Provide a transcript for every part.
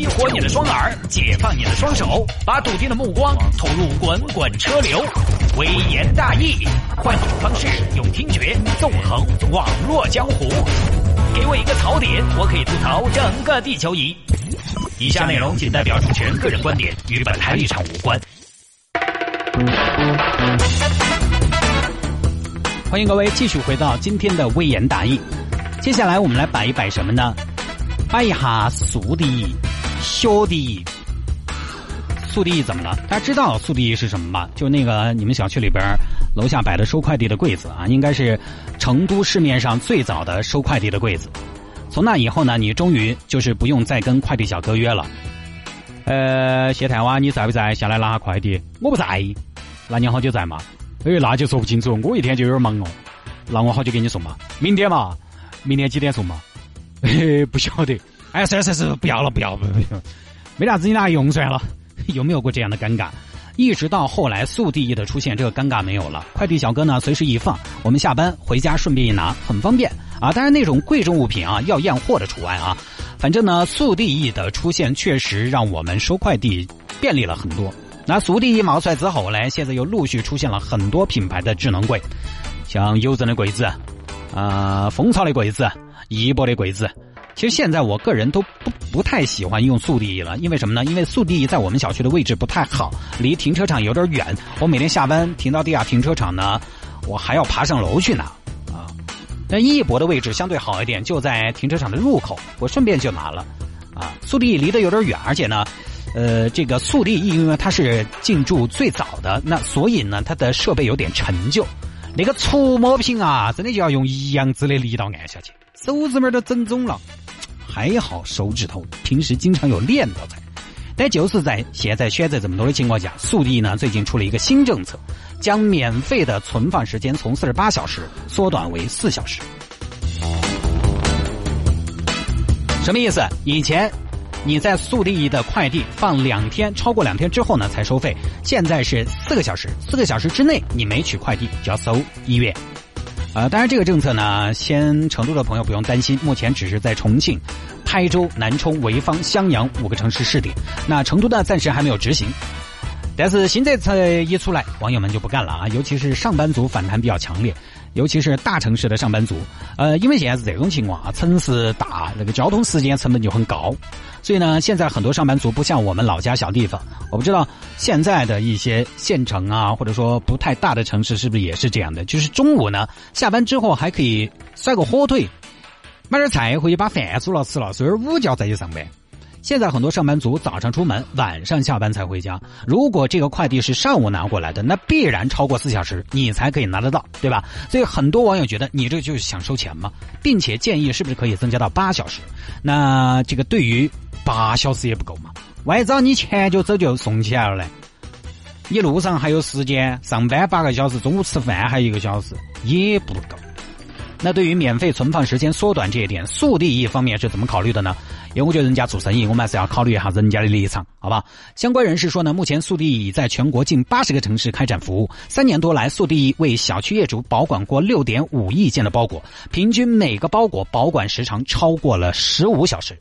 激活你的双耳，解放你的双手，把笃定的目光投入滚滚车流。微言大义，换种方式用听觉纵横网络江湖。给我一个槽点，我可以吐槽整个地球仪。以下内容仅代表主持人个人观点，与本台立场无关。欢迎各位继续回到今天的微言大义。接下来我们来摆一摆什么呢？摆一下俗的小弟。速递怎么了？大家知道速递是什么吗？就那个你们小区里边楼下摆的收快递的柜子啊，应该是成都市面上最早的收快递的柜子。从那以后呢，你终于就是不用再跟快递小哥约了。呃，谢太娃，你在不在？下来拿下快递。我不在。那你好久在嘛？哎，那就说不清楚。我一天就有点忙哦。那我好久给你送嘛？明天嘛？明天几点送嘛？嘿，不晓得。哎，算了算了，不要了，不要不要，没啥子你拿用算了。有没有过这样的尴尬？一直到后来速递易的出现，这个尴尬没有了。快递小哥呢，随时一放，我们下班回家顺便一拿，很方便啊。当然那种贵重物品啊，要验货的除外啊。反正呢，速递易的出现确实让我们收快递便利了很多。那速递易冒出来之后呢，现在又陆续出现了很多品牌的智能柜，像邮政的柜子，啊，蜂巢的柜子，易博的柜子。其实现在我个人都不不太喜欢用速递了，因为什么呢？因为速递在我们小区的位置不太好，离停车场有点远。我每天下班停到地下停车场呢，我还要爬上楼去拿啊。那易博的位置相对好一点，就在停车场的入口，我顺便就拿了啊。速递离得有点远，而且呢，呃，这个速递因为它是进驻最早的，那所以呢，它的设备有点陈旧。那个触摸屏啊，真的就要用一阳指的力道按下去，手指门都整肿了。还好手指头平时经常有练到在，但就是在现在选择这么多的情况下，速递呢最近出了一个新政策，将免费的存放时间从四十八小时缩短为四小时。什么意思？以前你在速递的快递放两天，超过两天之后呢才收费，现在是四个小时，四个小时之内你没取快递就要收一元。呃，当然，这个政策呢，先成都的朋友不用担心，目前只是在重庆、台州、南充、潍坊、襄阳五个城市试点。那成都呢，暂时还没有执行。但是新政策一出来，网友们就不干了啊，尤其是上班族反弹比较强烈。尤其是大城市的上班族，呃，因为现在是这种情况啊，城市大，那个交通时间成本就很高，所以呢，现在很多上班族不像我们老家小地方，我不知道现在的一些县城啊，或者说不太大的城市是不是也是这样的，就是中午呢下班之后还可以甩个火腿，买点菜回去把饭煮了吃了，睡会午觉再去上班。现在很多上班族早上出门，晚上下班才回家。如果这个快递是上午拿过来的，那必然超过四小时，你才可以拿得到，对吧？所以很多网友觉得你这就是想收钱嘛，并且建议是不是可以增加到八小时？那这个对于八小时也不够嘛？万一早你前脚走就送起来了嘞，你路上还有时间，上班八个小时，中午吃饭还一个小时，也不够。那对于免费存放时间缩短这一点，速递易方面是怎么考虑的呢？因为我觉得人家做生意，我们还是要考虑一下人家的立场，好吧？相关人士说呢，目前速递已在全国近八十个城市开展服务，三年多来，速递易为小区业主保管过六点五亿件的包裹，平均每个包裹保管时长超过了十五小时。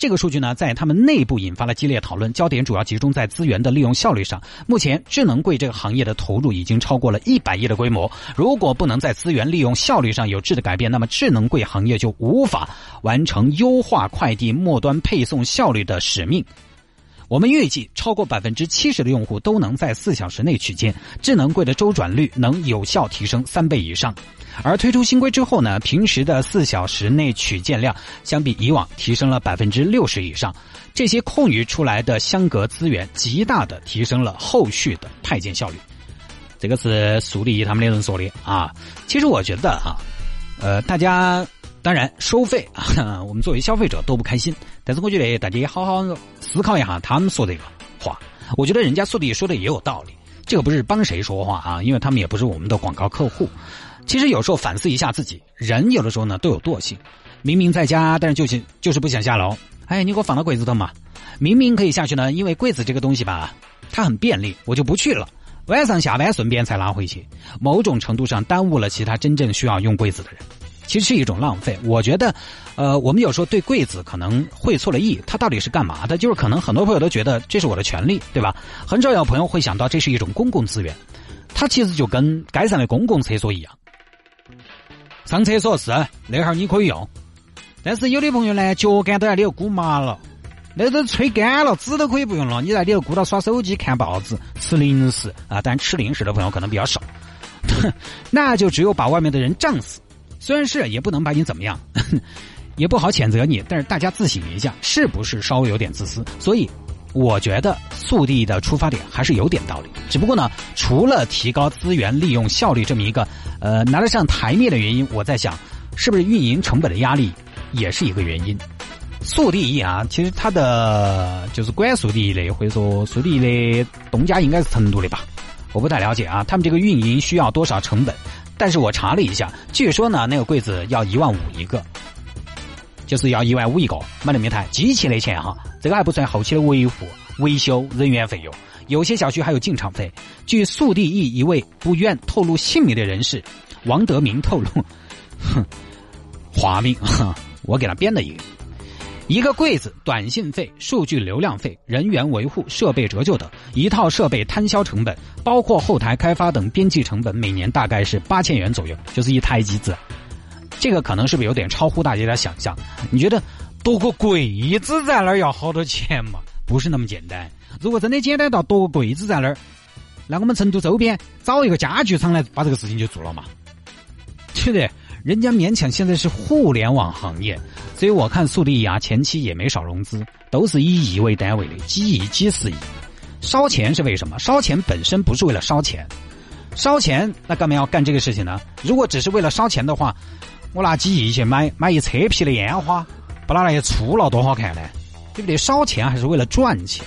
这个数据呢，在他们内部引发了激烈讨论，焦点主要集中在资源的利用效率上。目前，智能柜这个行业的投入已经超过了一百亿的规模。如果不能在资源利用效率上有质的改变，那么智能柜行业就无法完成优化快递末端配送效率的使命。我们预计，超过百分之七十的用户都能在四小时内取件，智能柜的周转率能有效提升三倍以上。而推出新规之后呢，平时的四小时内取件量相比以往提升了百分之六十以上。这些空余出来的相隔资源，极大的提升了后续的派件效率。这个是速递他们的人说的啊。其实我觉得啊，呃，大家。当然，收费啊，我们作为消费者都不开心。但是我觉得大家也好好思考一下他们说这个话。我觉得人家速递说的也有道理。这个不是帮谁说话啊，因为他们也不是我们的广告客户。其实有时候反思一下自己，人有的时候呢都有惰性。明明在家，但是就是就是不想下楼。哎，你给我放到柜子头嘛。明明可以下去呢，因为柜子这个东西吧，它很便利，我就不去了。晚上下班顺便才拿回去，某种程度上耽误了其他真正需要用柜子的人。其实是一种浪费。我觉得，呃，我们有时候对柜子可能会错了意，它到底是干嘛的？就是可能很多朋友都觉得这是我的权利，对吧？很少有朋友会想到这是一种公共资源，它其实就跟街上的公共厕所一样。上厕所是那会儿你可以用，但是有的朋友呢，脚杆都在里头鼓麻了，那都吹干了，纸都可以不用了，你在里头鼓捣耍手机、看报纸、吃零食啊。但吃零食的朋友可能比较少，那就只有把外面的人胀死。虽然是也不能把你怎么样，也不好谴责你，但是大家自省一下，是不是稍微有点自私？所以。我觉得速递的出发点还是有点道理，只不过呢，除了提高资源利用效率这么一个呃拿得上台面的原因，我在想，是不是运营成本的压力也是一个原因？速递易啊，其实它的就是管速递的或者说速递的东家应该是成都的吧？我不太了解啊，他们这个运营需要多少成本？但是我查了一下，据说呢，那个柜子要一万五一个。就是要一万五一个，买那么一台机器的钱哈，这个还不算后期的维护、维修、人员费用，有些小区还有进场费。据速递易一位不愿透露姓名的人士王德明透露，哼，花名，我给他编了一个，一个柜子短信费、数据流量费、人员维护、设备折旧等，一套设备摊销成本，包括后台开发等边际成本，每年大概是八千元左右，就是一台机子。这个可能是不是有点超乎大家的想象？你觉得多个柜子在那儿要好多钱嘛？不是那么简单。如果真的简单到多个柜子在那儿，那我们成都周边找一个家具厂来把这个事情就做了嘛？对不对？人家勉强现在是互联网行业，所以我看速递啊前期也没少融资，都是以亿为单位的，几亿、几十亿。烧钱是为什么？烧钱本身不是为了烧钱，烧钱那干嘛要干这个事情呢？如果只是为了烧钱的话。我拿几亿去买买一车皮的烟花，把它那些粗了多好看呢？对不对？烧钱还是为了赚钱。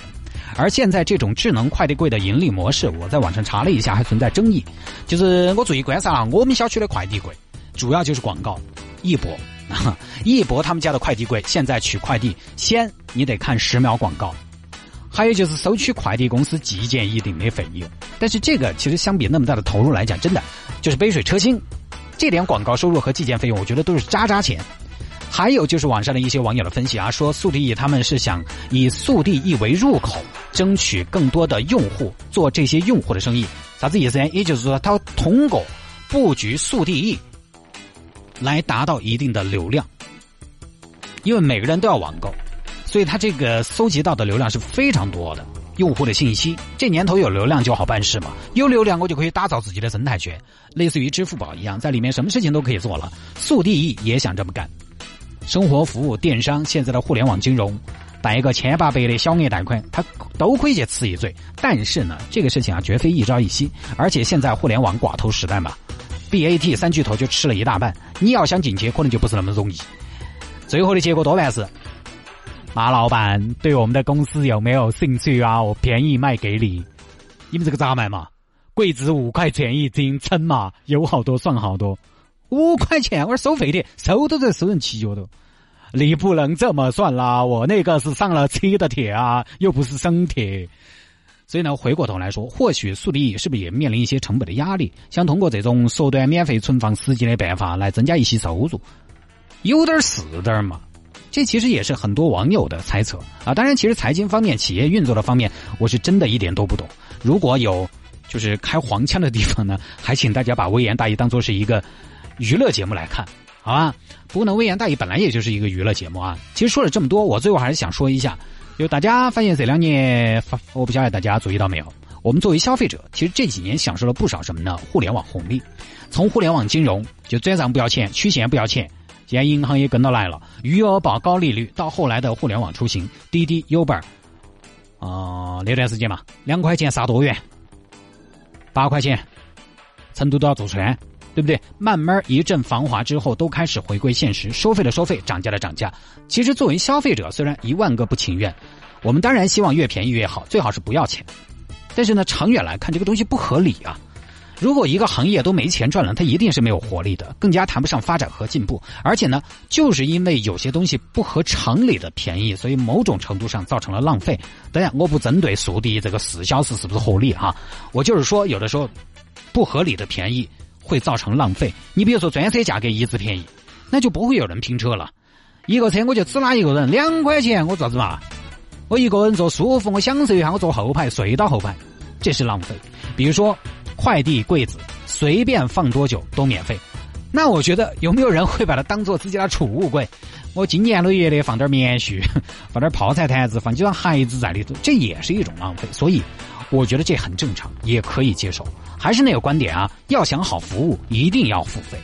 而现在这种智能快递柜的盈利模式，我在网上查了一下，还存在争议。就是我注意观察了我们小区的快递柜，主要就是广告。易博，易博他们家的快递柜现在取快递，先你得看十秒广告，还有就是收取快递公司寄件一定的费用。但是这个其实相比那么大的投入来讲，真的就是杯水车薪。这点广告收入和寄件费用，我觉得都是渣渣钱。还有就是网上的一些网友的分析啊，说速递易他们是想以速递易为入口，争取更多的用户做这些用户的生意。啥子意思呢？也就是说，他通过布局速递易来达到一定的流量，因为每个人都要网购，所以他这个搜集到的流量是非常多的。用户的信息，这年头有流量就好办事嘛。有流量我就可以打造自己的生态圈，类似于支付宝一样，在里面什么事情都可以做了。速递易也想这么干，生活服务、电商，现在的互联网金融，贷一个千八百的小额贷款，他都可以去吃一嘴。但是呢，这个事情啊，绝非一朝一夕，而且现在互联网寡头时代嘛，BAT 三巨头就吃了一大半，你要想进去，可能就不是那么容易。最后的结果多半是。马老板对我们的公司有没有兴趣啊？我便宜卖给你，你们这个咋卖嘛？柜子五块钱一斤，称嘛，有好多算好多，五块钱我收费的，收都在收人七角头，你不能这么算啦！我那个是上了漆的铁啊，又不是生铁，所以呢，回过头来说，或许速递是不是也面临一些成本的压力？想通过这种缩短免费存放时间的办法来增加一些收入，有点是点嘛。这其实也是很多网友的猜测啊！当然，其实财经方面、企业运作的方面，我是真的一点都不懂。如果有就是开黄腔的地方呢，还请大家把《微言大义》当做是一个娱乐节目来看，好吧？不过呢，《微言大义》本来也就是一个娱乐节目啊。其实说了这么多，我最后还是想说一下，就大家发现这两年，我不晓得大家注意到没有？我们作为消费者，其实这几年享受了不少什么呢？互联网红利，从互联网金融就转账不要钱，取现不要钱。现在银行也跟到来了，余额宝高利率，到后来的互联网出行，滴滴、Uber，啊，那段时间嘛，两块钱杀多远，八块钱，成都都要坐船，对不对？慢慢一阵繁华之后，都开始回归现实，收费的收费，涨价的涨价。其实作为消费者，虽然一万个不情愿，我们当然希望越便宜越好，最好是不要钱。但是呢，长远来看，这个东西不合理啊。如果一个行业都没钱赚了，它一定是没有活力的，更加谈不上发展和进步。而且呢，就是因为有些东西不合常理的便宜，所以某种程度上造成了浪费。当然，我不针对速递这个四小时是不是合理哈，我就是说，有的时候不合理的便宜会造成浪费。你比如说，专车价格一直便宜，那就不会有人拼车了。一个车我就只拉一个人，两块钱我做子嘛？我一个人坐舒服，我享受一下，我坐后排睡到后排，这是浪费。比如说快递柜子，随便放多久都免费。那我觉得有没有人会把它当做自己的储物柜？我今年六月的放点棉絮，放点泡菜坛子，放几双鞋子在里头，这也是一种浪费。所以，我觉得这很正常，也可以接受。还是那个观点啊，要想好服务，一定要付费。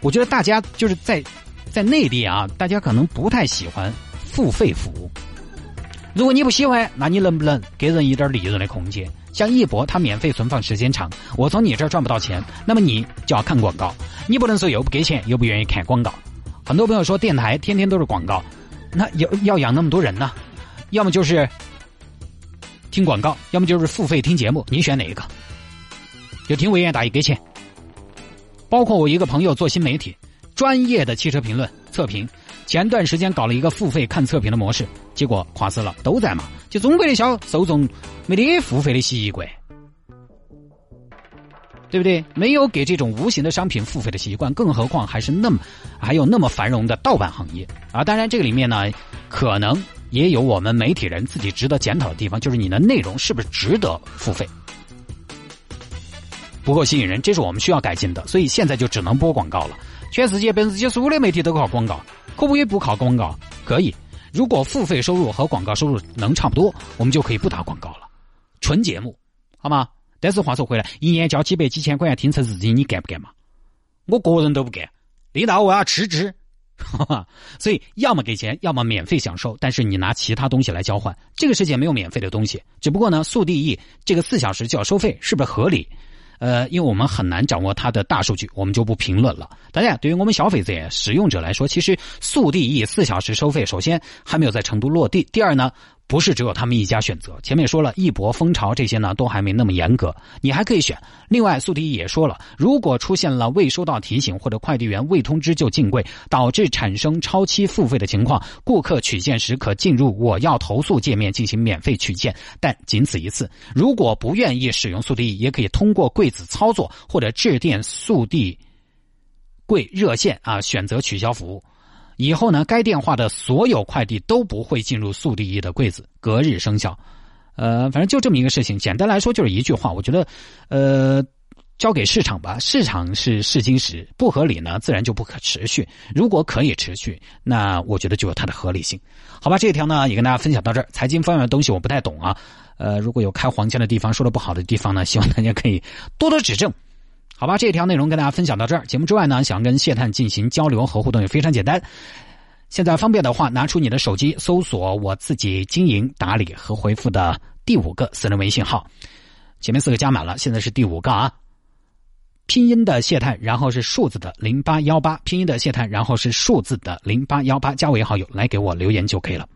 我觉得大家就是在在内地啊，大家可能不太喜欢付费服务。如果你不喜欢，那你能不能给人一点利润的空间？像一博，它免费存放时间长，我从你这儿赚不到钱，那么你就要看广告。你不能说又不给钱，又不愿意看广告。很多朋友说电台天天都是广告，那要要养那么多人呢？要么就是听广告，要么就是付费听节目，你选哪一个？就听维园大爷给钱。包括我一个朋友做新媒体，专业的汽车评论测评，前段时间搞了一个付费看测评的模式，结果垮死了，都在骂，就中国的销受众没得付费的习惯。对不对？没有给这种无形的商品付费的习惯，更何况还是那么还有那么繁荣的盗版行业啊！当然，这个里面呢，可能也有我们媒体人自己值得检讨的地方，就是你的内容是不是值得付费，不够吸引人，这是我们需要改进的。所以现在就只能播广告了。全世界百分之九十五的媒体都靠广告，可不可以不靠广告？可以。如果付费收入和广告收入能差不多，我们就可以不打广告了，纯节目，好吗？但是话说回来，一年交几百几千块钱听测试机，你干不干嘛？我个人都不干，领导我要辞职。哈 哈所以要么给钱，要么免费享受，但是你拿其他东西来交换。这个世界没有免费的东西，只不过呢，速递易这个四小时就要收费，是不是合理？呃，因为我们很难掌握它的大数据，我们就不评论了。大家，对于我们消费者、使用者来说，其实速递易四小时收费，首先还没有在成都落地，第二呢。不是只有他们一家选择。前面说了，易博、蜂巢这些呢，都还没那么严格，你还可以选。另外，速递易也说了，如果出现了未收到提醒或者快递员未通知就进柜，导致产生超期付费的情况，顾客取件时可进入我要投诉界面进行免费取件，但仅此一次。如果不愿意使用速递易，也可以通过柜子操作或者致电速递柜热线啊，选择取消服务。以后呢，该电话的所有快递都不会进入速递易的柜子，隔日生效。呃，反正就这么一个事情，简单来说就是一句话，我觉得，呃，交给市场吧，市场是试金石，不合理呢，自然就不可持续。如果可以持续，那我觉得就有它的合理性。好吧，这一条呢也跟大家分享到这儿。财经方面的东西我不太懂啊，呃，如果有开黄腔的地方，说的不好的地方呢，希望大家可以多多指正。好吧，这条内容跟大家分享到这儿。节目之外呢，想跟谢探进行交流和互动也非常简单。现在方便的话，拿出你的手机，搜索我自己经营打理和回复的第五个私人微信号，前面四个加满了，现在是第五个啊。拼音的谢探，然后是数字的零八幺八，拼音的谢探，然后是数字的零八幺八，加为好友来给我留言就可以了。